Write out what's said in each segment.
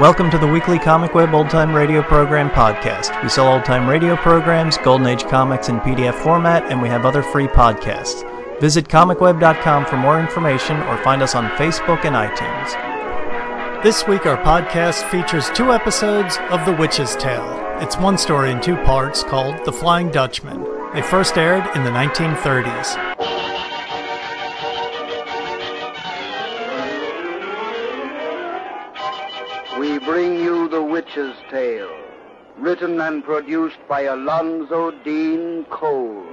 Welcome to the weekly Comic Web Old Time Radio Program podcast. We sell old time radio programs, Golden Age comics in PDF format, and we have other free podcasts. Visit comicweb.com for more information or find us on Facebook and iTunes. This week, our podcast features two episodes of The Witch's Tale. It's one story in two parts called The Flying Dutchman. They first aired in the 1930s. Written and produced by Alonzo Dean Cole.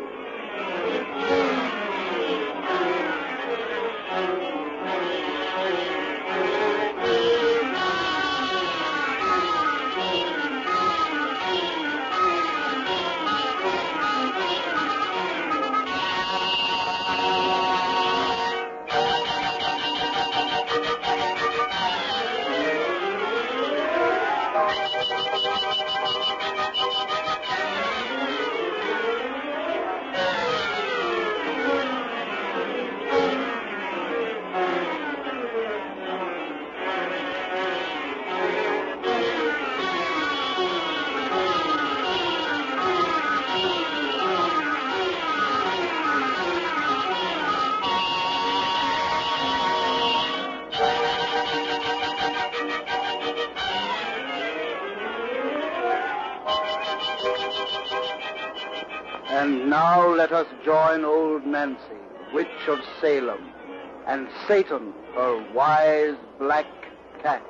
Join old Nancy, witch of Salem, and Satan, her wise black cat.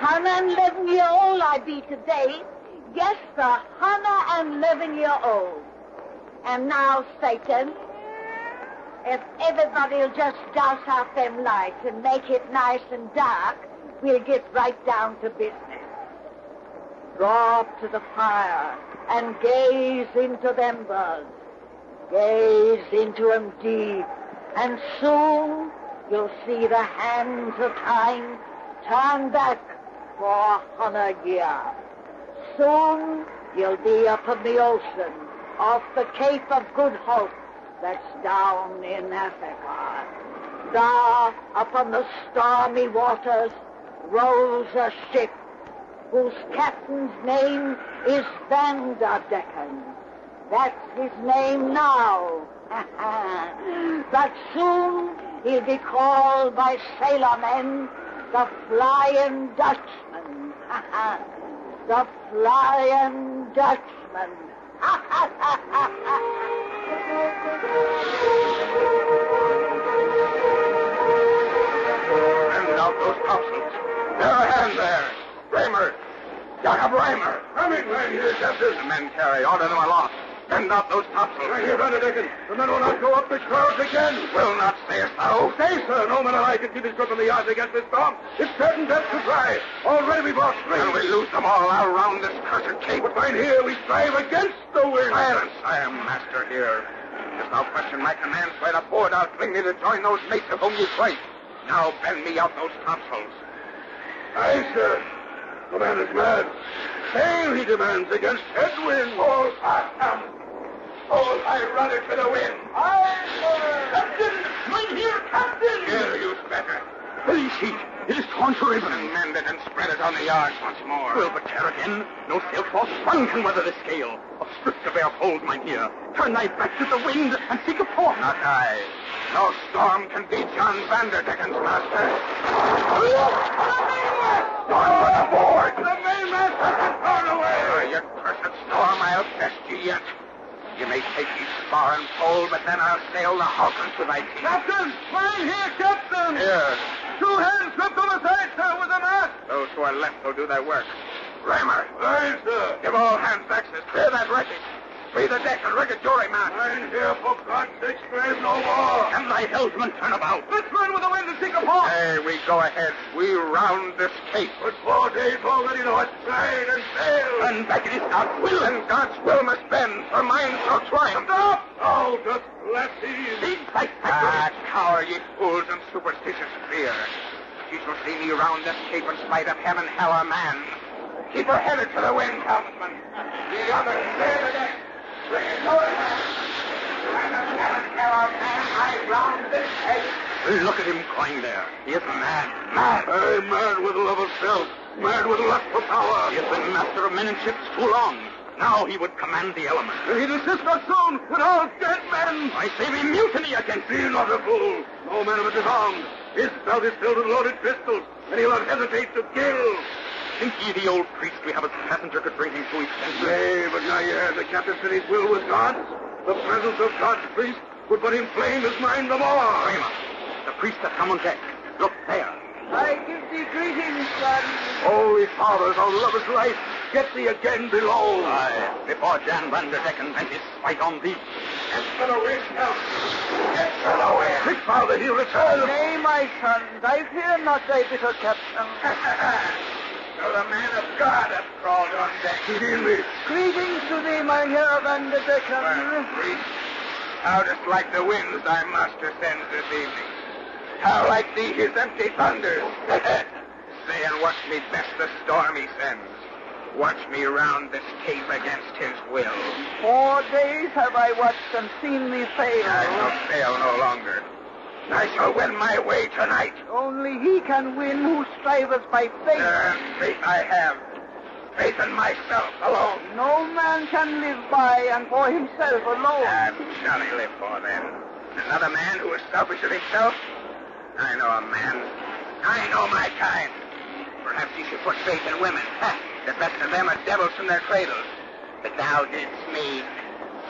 Hundred and eleven year old I be today. Yes, sir, hundred and eleven year old. And now, Satan, if everybody'll just douse out them lights and make it nice and dark, we'll get right down to business. Draw up to the fire and gaze into them bugs. Gaze into into 'em deep, and soon you'll see the hands of time turn back for a hundred years. Soon you'll be up in the ocean off the Cape of Good Hope that's down in Africa. There, up on the stormy waters, rolls a ship whose captain's name is Vanderdecken. That's his name now. but soon he'll be called by sailormen the Flying Dutchman. the Flying Dutchman. Jacob Raymer. Coming right here, Captain. The men carry. Order them aloft. Bend out those topsails. Right here, Vanderdecken. The men will not go up the shrouds again. Will not say so. Say, sir. No man alive can keep his grip on the yards against this storm. It's certain death to try. Already we've lost three. And we lose them all out round this cursed cape. But right here, we strive against the wind. Silence. I am master here. If thou question my commands by the board, I'll bring thee to join those mates of whom you fight. Now bend me out those topsails. Aye, sir. The man is mad. Sail, he demands, against headwind. All fast, Tom. All run it to the wind. Aye, sir. Captain! Right here, Captain! Here, you better. Billy sheet. It is torn to ribbons. And mend it and spread it on the yards once more. We'll but tear again. No sailcloth one can weather the scale. Of strips of air hold, my dear. Turn thy back to the wind and seek a port. Not I. No storm can beat John Vanderdecken's master. Storm overboard! The mainmast has been thrown away! Oh, you cursed storm, I'll best you yet. You may take each spar and pole, but then I'll sail the Hawkins with my teeth. Captain! Mine here, Captain! Here. Two hands slipped on the side, sir, with the mast. Those who are left will do their work. Raymer. Aye, sir. Give all hands axes. Clear that wreckage. Free the deck and rig a jury mast. Mine here, for God's sake, strain no more. And thy helmsman turn about. Let's run with the wind and seek a port. Hey, we go ahead. We round this cape. But four days already know it. Trying and sail. And back it is God's will. And God's will must bend, for mine shall triumph. Stop! Oh, just let these. These fight. Ah, cower, ye fools, and superstitious fear. She shall see me round this cape in spite of heaven, hell, or man. Keep her headed to the wind, helmsman. The other, clear the deck. Bring it to her. And the heaven, hell, or man, I round this cape. Look at him crying there. He is mad. Mad. Aye, mad with love of self. Mad with lust for power. He has been master of men and ships too long. Now he would command the elements. He desist not soon. We're all dead men. I say we mutiny against Be not a fool. No man of it is armed. His belt is filled with loaded pistols, and he'll not hesitate to kill. Think ye the old priest we have as passenger could bring him to his senses? Nay, but now you heard the captain said his will was God's. The presence of God's priest would but inflame his mind the more. Kramer, the priest has come on deck. Look there. I give thee greetings, son. Holy fathers, our love is life. Get thee again below. Aye, before Jan Vanderdecken vent his spite on thee. Get away, Count. Get away. Quick, father, he'll return. Nay, my sons, I fear not thy bitter captain. so the man of God hath crawled on deck. Heal me. Greetings to thee, Mynheer Vanderdecken. Well, priest, how dost like the winds thy master sends this evening? How like thee his empty thunders? Stay and watch me best the storm he sends. Watch me round this cape against his will. Four days have I watched and seen thee fail. I shall fail no longer. I shall win my way tonight. Only he can win who striveth by faith. Uh, faith I have. Faith in myself alone. No man can live by and for himself alone. Uh, shall he live for then? Another man who is selfish of himself? I know a man. I know my kind. Perhaps he should put faith in women. Ha, the best of them are devils from their cradles. But thou didst me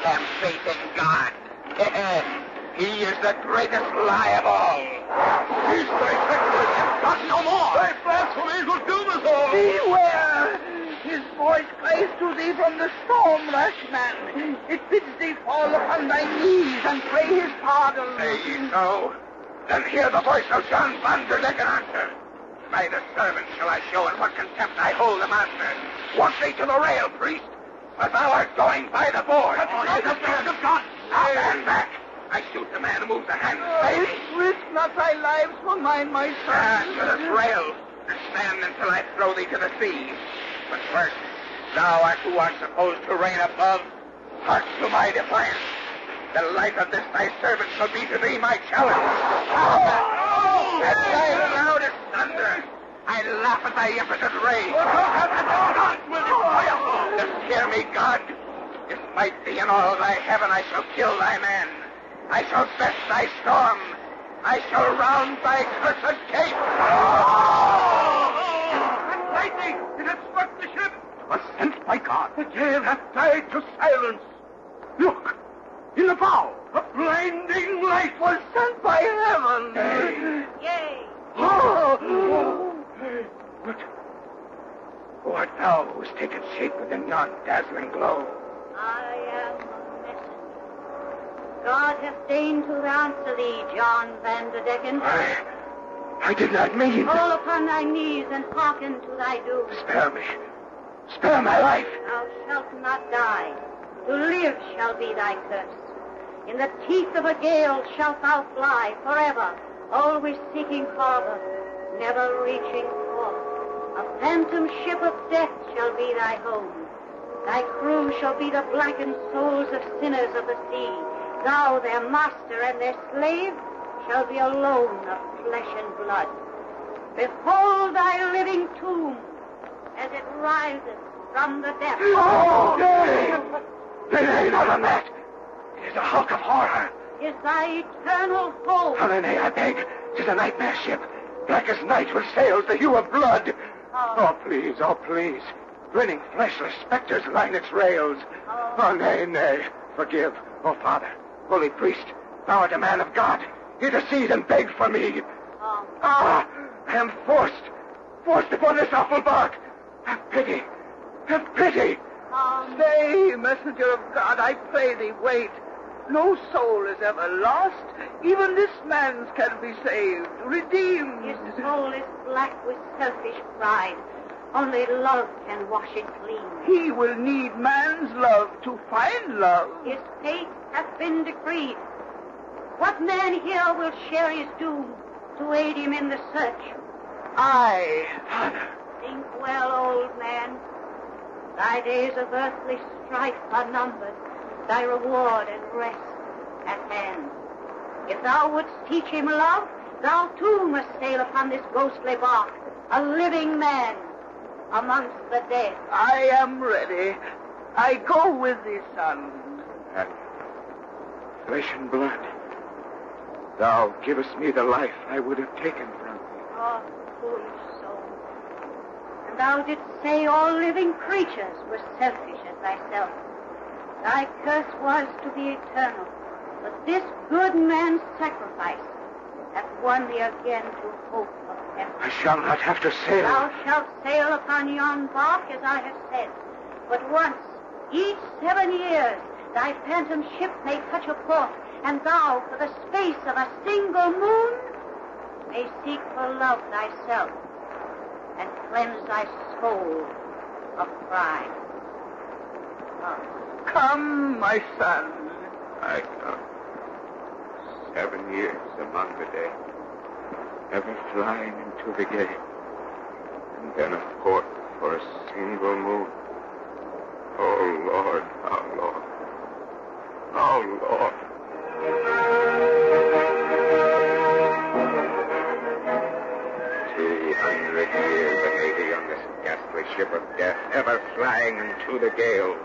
have faith in God. He is the greatest lie of all. He's thy secret. God no more. Thy blasphemies will doom us all. Beware! His voice cries to thee from the storm, rash man. It bids thee fall upon thy knees and pray his pardon. Say ye so? Then hear the voice of John Vanderdecken answer. By the servant shall I show in what contempt I hold the master. Walk thee to the rail, priest, for thou art going by the board. Oh, the of God. Now stand back. I shoot the man who moves the hand. Oh, risk not thy lives for mine, my son. Ah, to this rail, and stand until I throw thee to the sea. But first, thou art who art supposed to reign above. Hark to my defiance. The life of this thy servant shall be to thee my challenge. Oh, As thy loudest thunder, I laugh at thy impotent rage. Just hear me, God. Despite thee and all thy heaven, I shall kill thy man. I shall best thy storm. I shall round thy cursed cape. Oh! And lightning! It has struck the ship! Was sent by God. The gale hath died to silence. Look! In the bow, a blinding light was sent by heaven. Yea. Oh! Ah. What? Who art thou who has taken shape within yon dazzling glow? God hath deigned to answer thee, John Vanderdecken. I. I did not mean. Fall upon thy knees and hearken to thy doom. Spare me. Spare my life. Thou shalt not die. To live shall be thy curse. In the teeth of a gale shalt thou fly forever, always seeking farther, never reaching forth. A phantom ship of death shall be thy home. Thy crew shall be the blackened souls of sinners of the sea. Thou, their master and their slave, shall be alone of flesh and blood. Behold thy living tomb as it rises from the depths. Oh, nay! Nay, not on that. It is a hulk of horror. is thy eternal home. Oh, nay, I beg. Tis a nightmare ship. Black as night with sails the hue of blood. Ah. Oh, please, oh, please. Grinning, fleshless specters line its rails. Oh, nay, nay. Forgive, oh, Father, holy priest. Thou art a man of God. Intercede and beg for me. Oh, Ah, I am forced, forced upon this awful bark. Have pity, have pity. oh, Stay, messenger of God, I pray thee, wait. No soul is ever lost. Even this man's can be saved, redeemed. his soul is black with selfish pride. Only love can wash it clean. He will need man's love to find love. His fate hath been decreed. What man here will share his doom to aid him in the search? I. Father, Think well, old man. Thy days of earthly strife are numbered, thy reward and rest at hand. If thou wouldst teach him love, Thou too must sail upon this ghostly bark, a living man amongst the dead. I am ready. I go with thee, son. And flesh and blood. Thou givest me the life I would have taken from thee. Ah, Oh, foolish soul. And thou didst say all living creatures were selfish as thyself. Thy curse was to be eternal. But this good man's sacrifice hath won thee again to hope of heaven. I shall not have to sail. Thou shalt sail upon yon bark as I have said. But once, each seven years, thy phantom ship may touch a port, and thou, for the space of a single moon, may seek for love thyself and cleanse thy soul of pride. Come. Ah. Come, my son. I come. Seven years among the day. Ever flying into the gale. And then a port for a single moon. Oh, Lord, oh, Lord. Oh, Lord. Two hundred years may be on this ghastly ship of death, ever flying into the gale.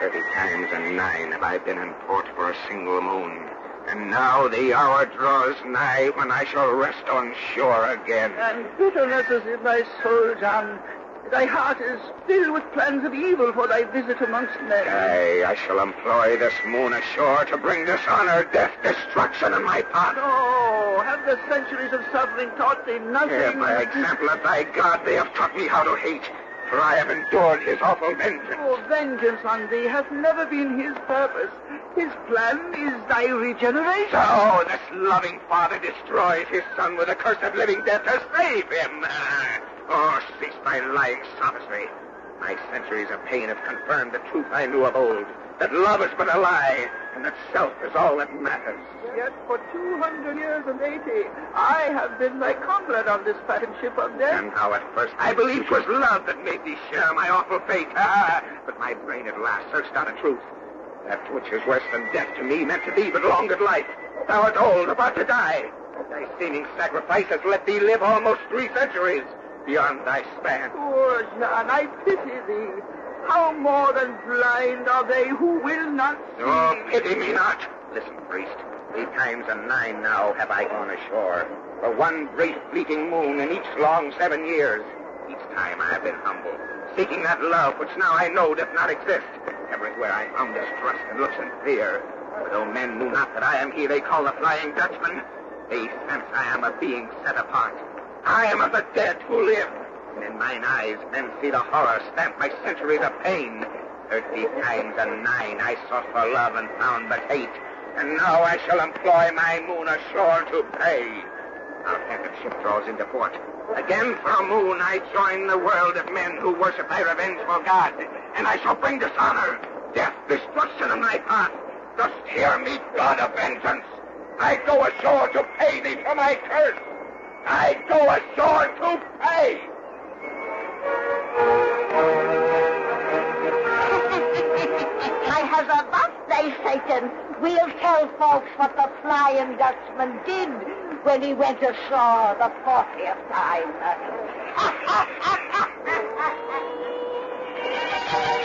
Thirty times and nine have I been in port for a single moon. And now the hour draws nigh when I shall rest on shore again. And bitterness is in thy soul, John. Thy heart is filled with plans of evil for thy visit amongst men. Aye, I shall employ this moon ashore to bring dishonor, death, destruction on my path. No, have the centuries of suffering taught thee nothing? Here, by example of thy God, they have taught me how to hate, for I have endured his awful vengeance. Oh, vengeance on thee hath never been his purpose. His plan is thy regeneration. So this loving father destroys his son with a curse of living death to save him. Ah, Oh, cease thy lying sophistry. My centuries of pain have confirmed the truth I knew of old, that love is but a lie, and that self is all that matters. Yet for two hundred years and eighty, I have been thy comrade on this phantom ship of death. And how at first I believed believed 'twas love that made thee share my awful fate. Ah, but my brain at last searched out a truth. That which is worse than death to me meant to thee but longer life. Thou art old, about to die. Thy seeming sacrifice has let thee live almost three centuries beyond thy span. Poor John, I pity thee. How more than blind are they who will not see? Oh, pity me not. Listen, priest. Three times and nine now have I gone ashore. For one brief fleeting moon in each long seven years. Each time I have been humble, seeking that love which now I know doth not exist. Everywhere I found distrust and looks and fear. For though men knew not that I am he they call the Flying Dutchman, they sense I am a being set apart. I am of the dead who live. And in mine eyes men see the horror stamped by centuries of pain. Thirty times and nine I sought for love and found but hate. And now I shall employ my moon ashore to pay. Our phantom ship draws into port. Again for a moon I join the world of men who worship thy revengeful God. And I shall bring dishonor, death, destruction on my path. Dost hear me, God of vengeance? I go ashore to pay thee for my curse. I go ashore to pay. Birthday, Satan. We'll tell folks what the Flying Dutchman did when he went ashore the fortieth time.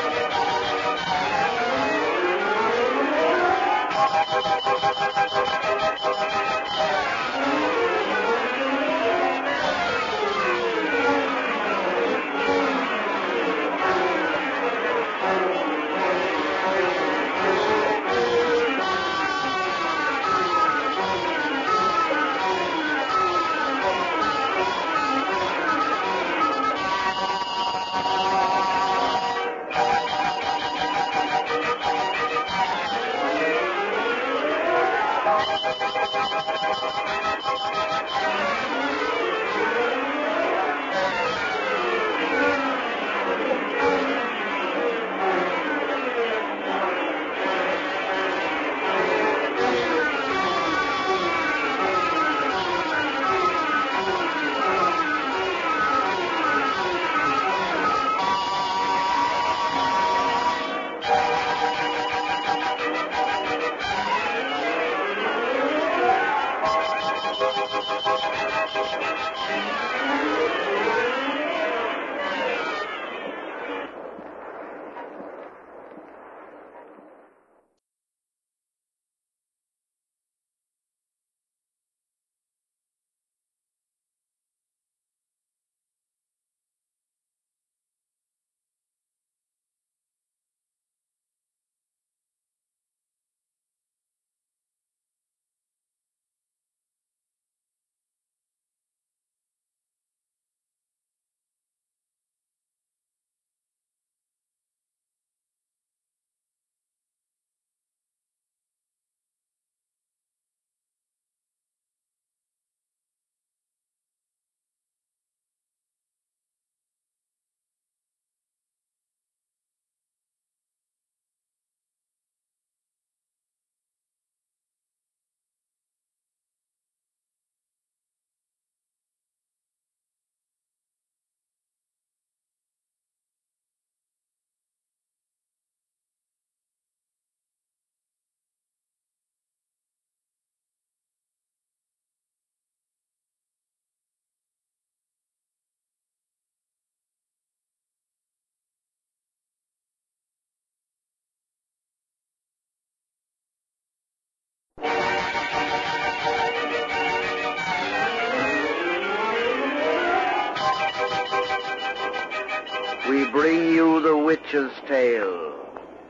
We bring you The Witch's Tale,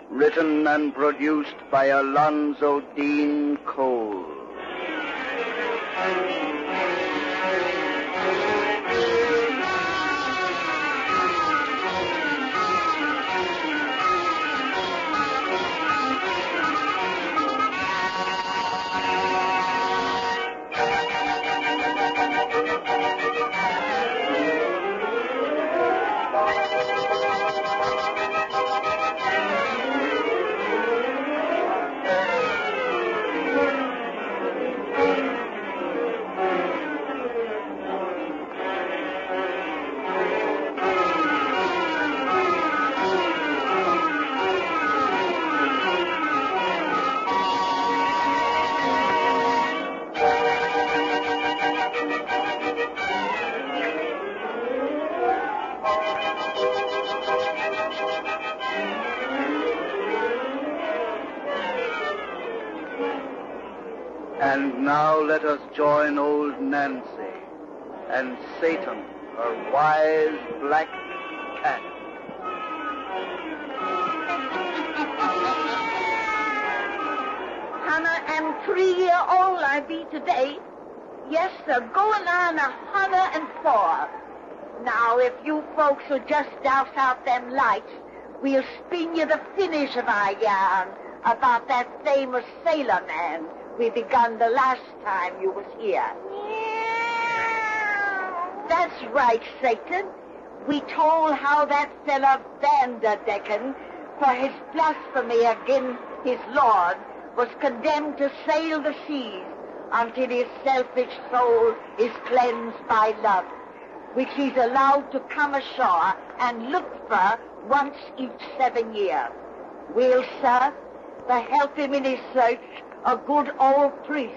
written and produced by Alonzo Dean Cole. Join old Nancy and Satan, her wise black cat. Hannah I'm three year old I be today. Yes, sir, going on a hundred and four. Now, if you folks will just douse out them lights, we'll spin you the finish of our yarn about that famous sailor man we begun the last time you was here. That's right, Satan. We told how that fellow Vanderdecken, for his blasphemy against his Lord, was condemned to sail the seas until his selfish soul is cleansed by love, which he's allowed to come ashore and look for once each seven year. Well, sir, to help him in his search, a good old priest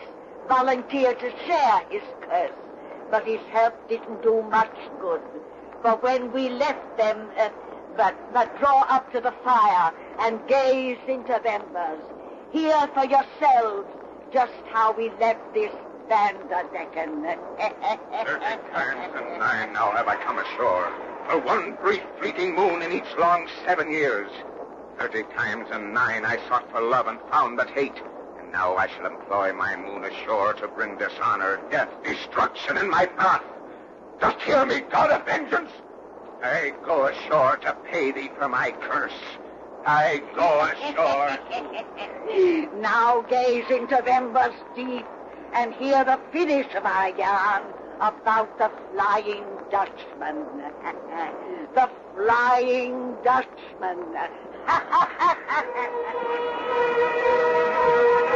volunteered to share his curse, but his help didn't do much good. For when we left them, uh, but, but draw up to the fire and gaze into embers, hear for yourselves just how we left this Vanderdecken. Thirty times and nine now have I come ashore. For one brief fleeting moon in each long seven years. Thirty times and nine I sought for love and found but hate. Now I shall employ my moon ashore to bring dishonor, death, destruction in my path. Dost hear me, God of vengeance? I go ashore to pay thee for my curse. I go ashore. now gaze into the embers deep and hear the finish of our yarn about the Flying Dutchman. the Flying Dutchman.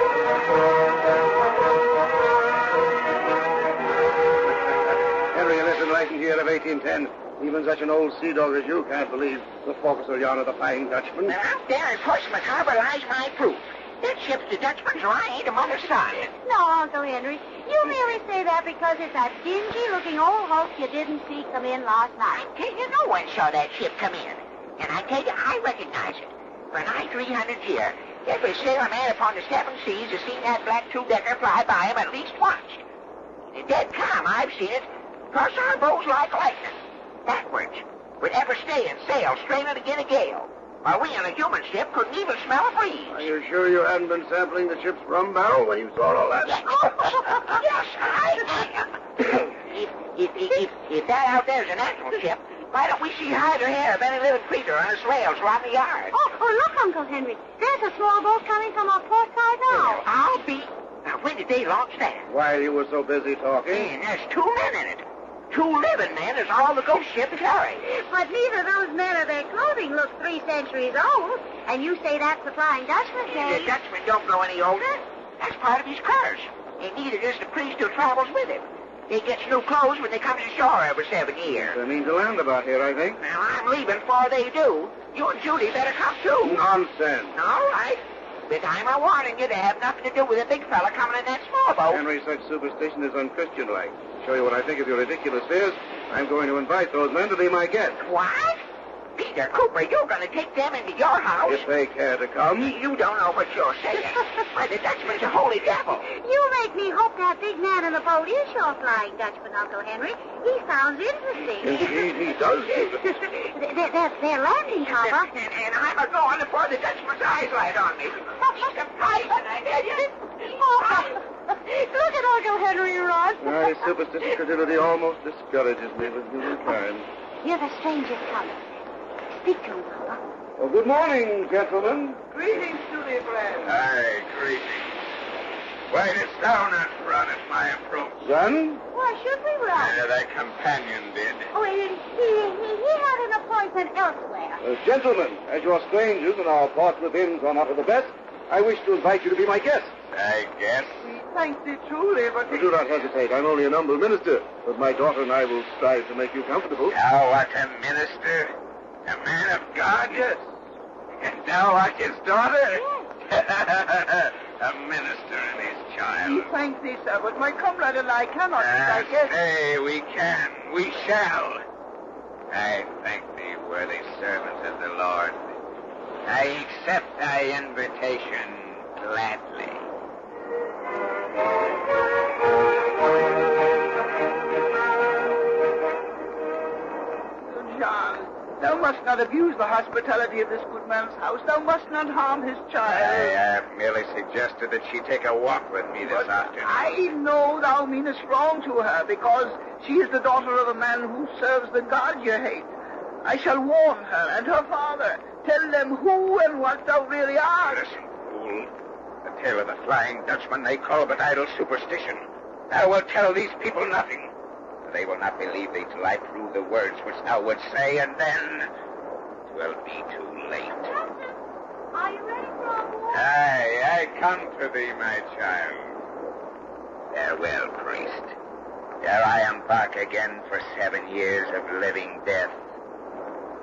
Henry, a little legend here of 1810. Even such an old sea dog as you can't believe the forecastle yarn of the Flying Dutchman. And out there in Portsmouth Harbor lies my proof. That ship's the Dutchman's right among the sun. No, Uncle Henry. You merely say that because it's that dingy-looking old hulk you didn't see come in last night. I tell you, no one saw that ship come in. And I tell you, I recognize it. For nigh 300 year, every sailor man upon the seven seas has seen that black two-decker fly by him at least once. In dead calm, I've seen it cross our bows like lightning, backwards, with ever stay and sail straight in again a gale, while we on a human ship couldn't even smell a breeze. Are you sure you hadn't been sampling the ship's rum barrel when you saw all that? yes, I am. if, if, if, if, if that out there's an actual ship, why don't we see hide or hair of any living creature on its rails around the yard? Oh, oh, look, Uncle Henry. There's a small boat coming from our port side now. I'll be. Now, when did they launch that? While you were so busy talking. And there's two men in it. Two living men is all the ghost ship carries. But neither of those men or their clothing look three centuries old. And you say that's the Flying Dutchman, The say? Dutchman don't grow any older. That's part of his curse. And neither does the priest who travels with him. They gets new clothes when they comes ashore every seven years. They means to land about here, I think. Now, I'm leaving before they do. You and Judy better come too. Nonsense. All right. But I'm a warning you to have nothing to do with a big fella coming in that small boat. Henry, such superstition is unchristian-like. Show you what I think of your ridiculous fears. I'm going to invite those men to be my guests. What? Peter Cooper, you're going to take them into your house? If they care to come. You, you don't know what you're saying. Why, the Dutchman's a holy devil. You make me hope that big man in the boat is your flying Dutchman, Uncle Henry. He sounds interesting. Indeed, he does. they're, they're, they're landing, Papa. And, and I'm a going before the Dutchman's eyes light on me. He's surprising, I tell you. Look at Uncle Henry, Ross. My superstitious credulity almost discourages me with humankind. Hear the strangest coming. Speak to him, Papa. Well, good morning, gentlemen. Greetings to thee, friend. Aye, greetings. Why didst thou not run at my approach? Son? Why should we run? Uh, thy companion did. Oh, he, he, he, he had an appointment elsewhere. Uh, gentlemen, as you are strangers and our Portsmouth inns are not of the best, I wish to invite you to be my guest. I guess. We thank thee truly, but Do not hesitate. I'm only an humble minister, but my daughter and I will strive to make you comfortable. Thou art a minister? A man of God? yes. And thou art his daughter? Yes. a minister and his We child. thank thee, sir, but my comrade and I cannot be thy guests. say we can, we shall. I thank thee, worthy servant of the Lord. I accept thy invitation gladly. John, thou must not abuse the hospitality of this good man's house. Thou must not harm his child. I have merely suggested that she take a walk with me this But afternoon. I know thou meanest wrong to her because she is the daughter of a man who serves the God you hate. I shall warn her and her father. Tell them who and what thou really art. Listen, fool. The tale of the Flying Dutchman they call but idle superstition. Thou wilt tell these people nothing. They will not believe thee till I prove the words which thou would say, and then twill be too late. Are you ready for our war? Aye, I come to thee, my child. Farewell, priest. Ere I embark again for seven years of living death,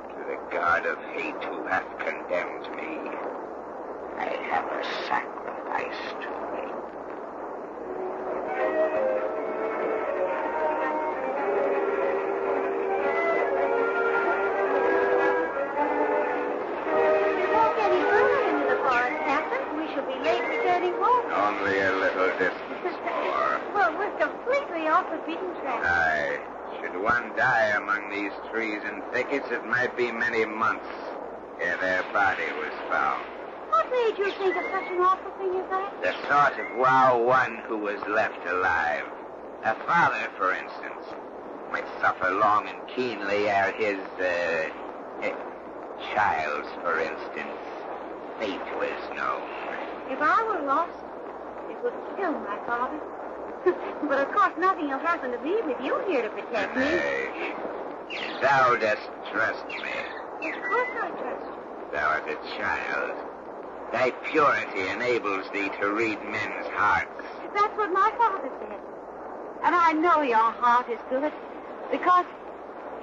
to the God of hate who hath condemned me, I have a sacrifice to off the beaten track. Aye. Should one die among these trees and thickets, it might be many months ere their body was found. What made you think of such an awful thing as that? The thought of wow one who was left alive. A father, for instance, might suffer long and keenly ere his, uh, eh, child's, for instance, fate was known. If I were lost, it would kill my father. but of course, nothing will happen to me with you here to protect me. Thou dost trust me. Of course I trust you. Thou art a child. Thy purity enables thee to read men's hearts. That's what my father said. And I know your heart is good, because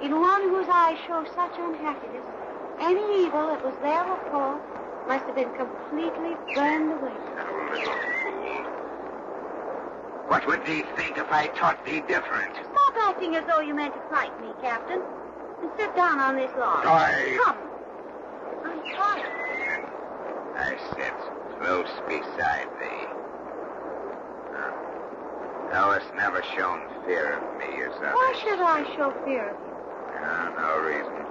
in one whose eyes show such unhappiness, any evil that was there before must have been completely burned away. Thou little fool. What would thee think if I taught thee different? Stop acting as though you meant to fight me, Captain, and sit down on this log. I- Come. I'm tired. I sit close beside thee. Thou hast never shown fear of me as others. Why should I show fear of you? Ah, no reason.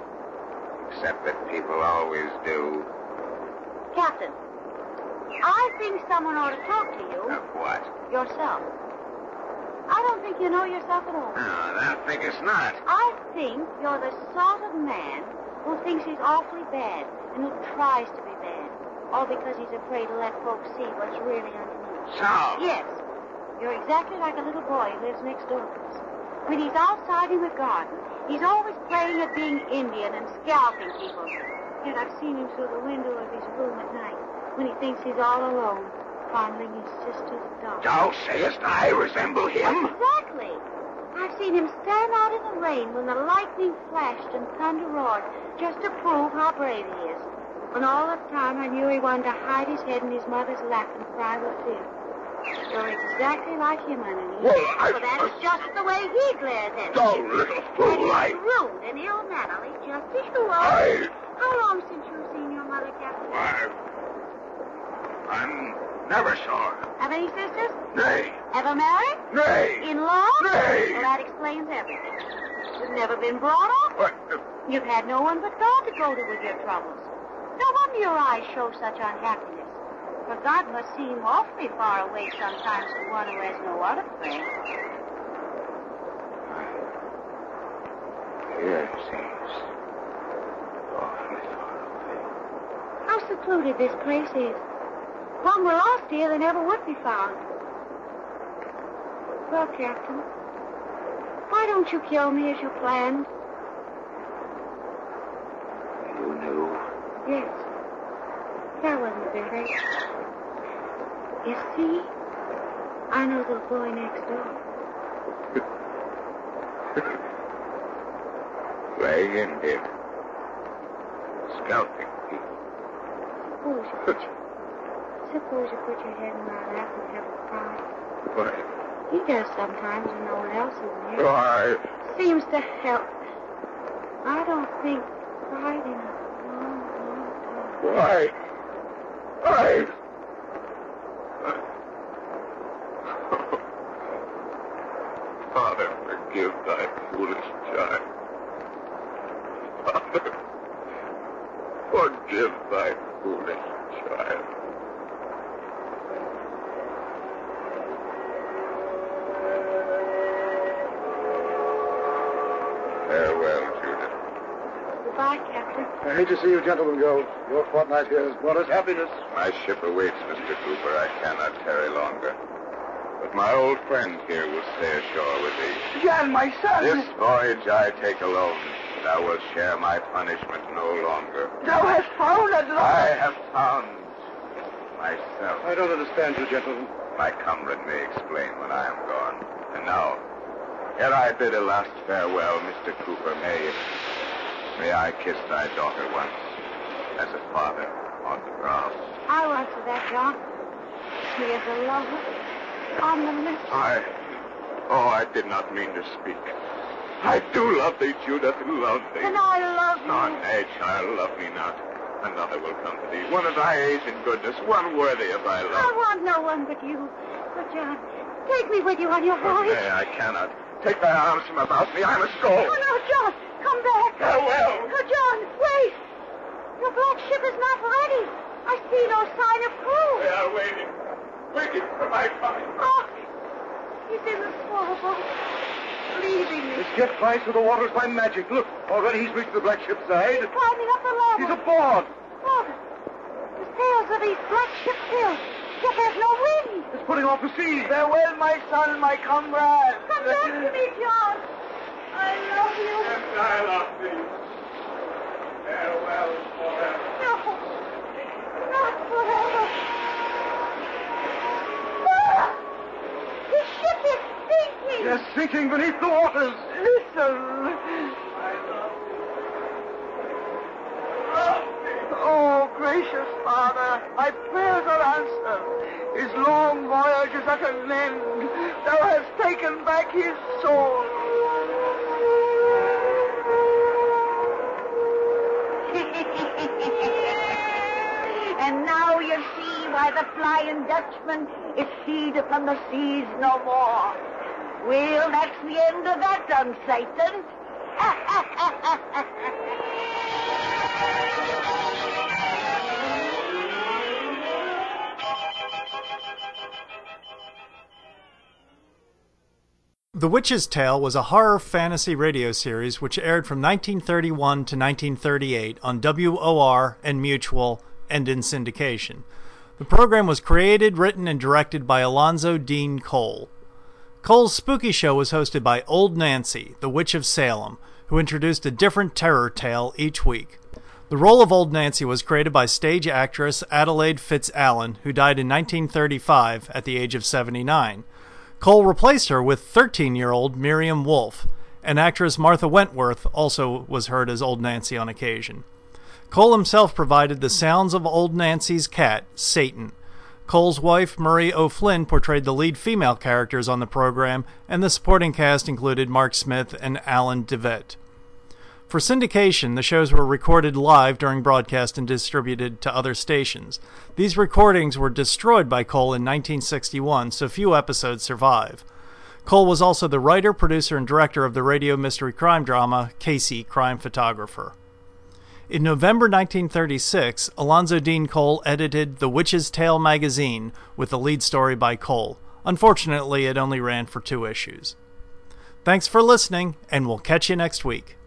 Except that people always do. Captain, I think someone ought to talk to you Of what? yourself. I don't think you know yourself at all. No, thou thinkest not. I think you're the sort of man who thinks he's awfully bad and who tries to be bad, all because he's afraid to let folks see what's really underneath. So? Yes, you're exactly like a little boy who lives next door to us. When he's outside in the garden, he's always playing at being Indian and scalping people. Yet I've seen him through the window of his room at night when he thinks he's all alone, fondling his sister's dog. Thou sayest I resemble him? Exactly. I've seen him stand out in the rain when the lightning flashed and thunder roared just to prove how brave he is. And all the time I knew he wanted to hide his head in his mother's lap and cry with fear. You're exactly like him, underneath. Well, I- But that's just the way he glares at Oh, you. little And fool, he's I... rude and ill-mannerly, just as you are. I... How long since you've seen your mother, Captain? I... I'm never sure. Have any sisters? Nay, Ever married? nay. In-laws? Nay. Well, that explains everything. You've never been brought up. What? You've had no one but God to go to with your troubles. No wonder your eyes show such unhappiness. For God must seem awfully far away sometimes to one who has no other friend. Here it seems. Awfully far away. How secluded this place is. One were lost here, they never would be found. Well, Captain, why don't you kill me as you planned? You knew? Yes. That wasn't better. Eh? You see, I know the boy next door. Playing Indian. Scalping people. Suppose you put your, suppose you put your head in my lap and have a cry. Why? He does sometimes when no one else is near. Why? Seems to help. I don't think cried in a long, long time. Why? Why? Father, forgive thy foolish child. Father, forgive thy foolish child. Farewell, Judith. Goodbye, Captain. I hate to see you gentlemen go. Your fortnight here has brought us happiness. My ship awaits, Mr. Cooper. I cannot tarry longer. But my old friend here will stay ashore with thee. Jan, my son. This voyage I take alone. Thou wilt share my punishment no longer. Thou hast found at I have found myself. I don't understand you, gentlemen. My comrade may explain when I am gone. And now, ere I bid a last farewell, Mr. Cooper, may may I kiss thy daughter once, as a father on the brow. I'll answer that, John. He is a lover on the lips. I, oh, I did not mean to speak. I do love thee, Judith, and love thee. And I love you. Oh, nay, child, love me not. Another will come to thee, one of thy age and goodness, one worthy of thy love. I want no one but you. But, John, take me with you on your Oh, voyage. nay, I cannot. Take thy arms from about me. I must go. Oh, no, John, come back. Farewell. Oh, John, wait. Your black ship is not ready. I see no sign of crew. They are waiting, waiting for my coming. Oh, he's in the small boat, leaving me, This jet flies through the waters by magic. Look, already he's reached the black ship's side. He's climbing up the ladder. He's aboard. Oh, the sails of these black ships fill, yet there's no wind. It's putting off the sea. Farewell, my son, my comrade. Come back to me, John. I love you. And I love thee. Farewell forever. No, not forever. Ah! The ship is sinking. Yes, sinking beneath the waters. Listen. Oh, gracious Father, my prayers are answered. His long voyage is at an end. Thou hast taken back his soul. and now you see why the Flying Dutchman is seed upon the seas no more. Well, that's the end of that done, Satan. The Witch's Tale was a horror fantasy radio series which aired from 1931 to 1938 on WOR and Mutual and in syndication. The program was created, written, and directed by Alonzo Deen Cole. Cole's spooky show was hosted by Old Nancy, the Witch of Salem, who introduced a different terror tale each week. The role of Old Nancy was created by stage actress Adelaide Fitz-Allen, who died in 1935 at the age of 79. Cole replaced her with 13 year old Miriam Wolfe, and actress Martha Wentworth also was heard as Old Nancy on occasion. Cole himself provided the sounds of Old Nancy's cat, Satan. Cole's wife, Marie O'Flynn, portrayed the lead female characters on the program, and the supporting cast included Mark Smith and Alan Devitt. For syndication, the shows were recorded live during broadcast and distributed to other stations. These recordings were destroyed by Cole in 1961, so few episodes survive. Cole was also the writer, producer, and director of the radio mystery crime drama Casey, Crime Photographer. In November 1936, Alonzo Deen Cole edited The Witch's Tale magazine with the lead story by Cole. Unfortunately, it only ran for two issues. Thanks for listening, and we'll catch you next week.